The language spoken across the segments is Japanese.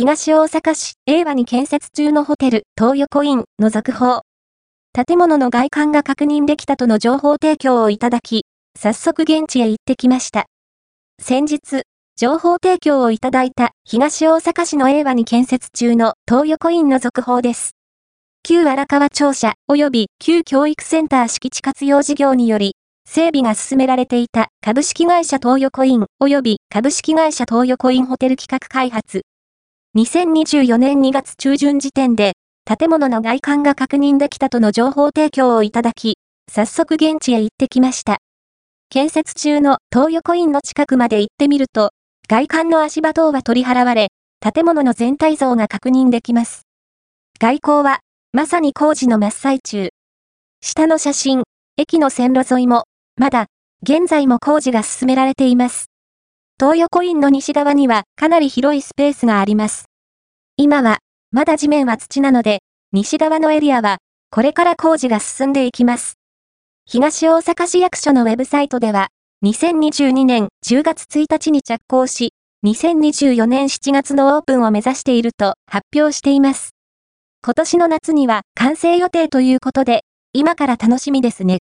東大阪市英和に建設中のホテル東横インの続報。建物の外観が確認できたとの情報提供をいただき、早速現地へ行ってきました。先日、情報提供をいただいた東大阪市の英和に建設中の東横インの続報です。旧荒川庁舎及び旧教育センター敷地活用事業により、整備が進められていた株式会社東横イン及び株式会社東横インホテル企画開発。2024年2月中旬時点で、建物の外観が確認できたとの情報提供をいただき、早速現地へ行ってきました。建設中の東横インの近くまで行ってみると、外観の足場等は取り払われ、建物の全体像が確認できます。外交は、まさに工事の真っ最中。下の写真、駅の線路沿いも、まだ、現在も工事が進められています。東横インの西側にはかなり広いスペースがあります。今は、まだ地面は土なので、西側のエリアは、これから工事が進んでいきます。東大阪市役所のウェブサイトでは、2022年10月1日に着工し、2024年7月のオープンを目指していると発表しています。今年の夏には完成予定ということで、今から楽しみですね。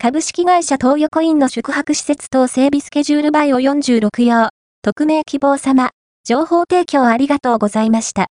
株式会社東横インの宿泊施設等整備スケジュールバイオ46用、匿名希望様、情報提供ありがとうございました。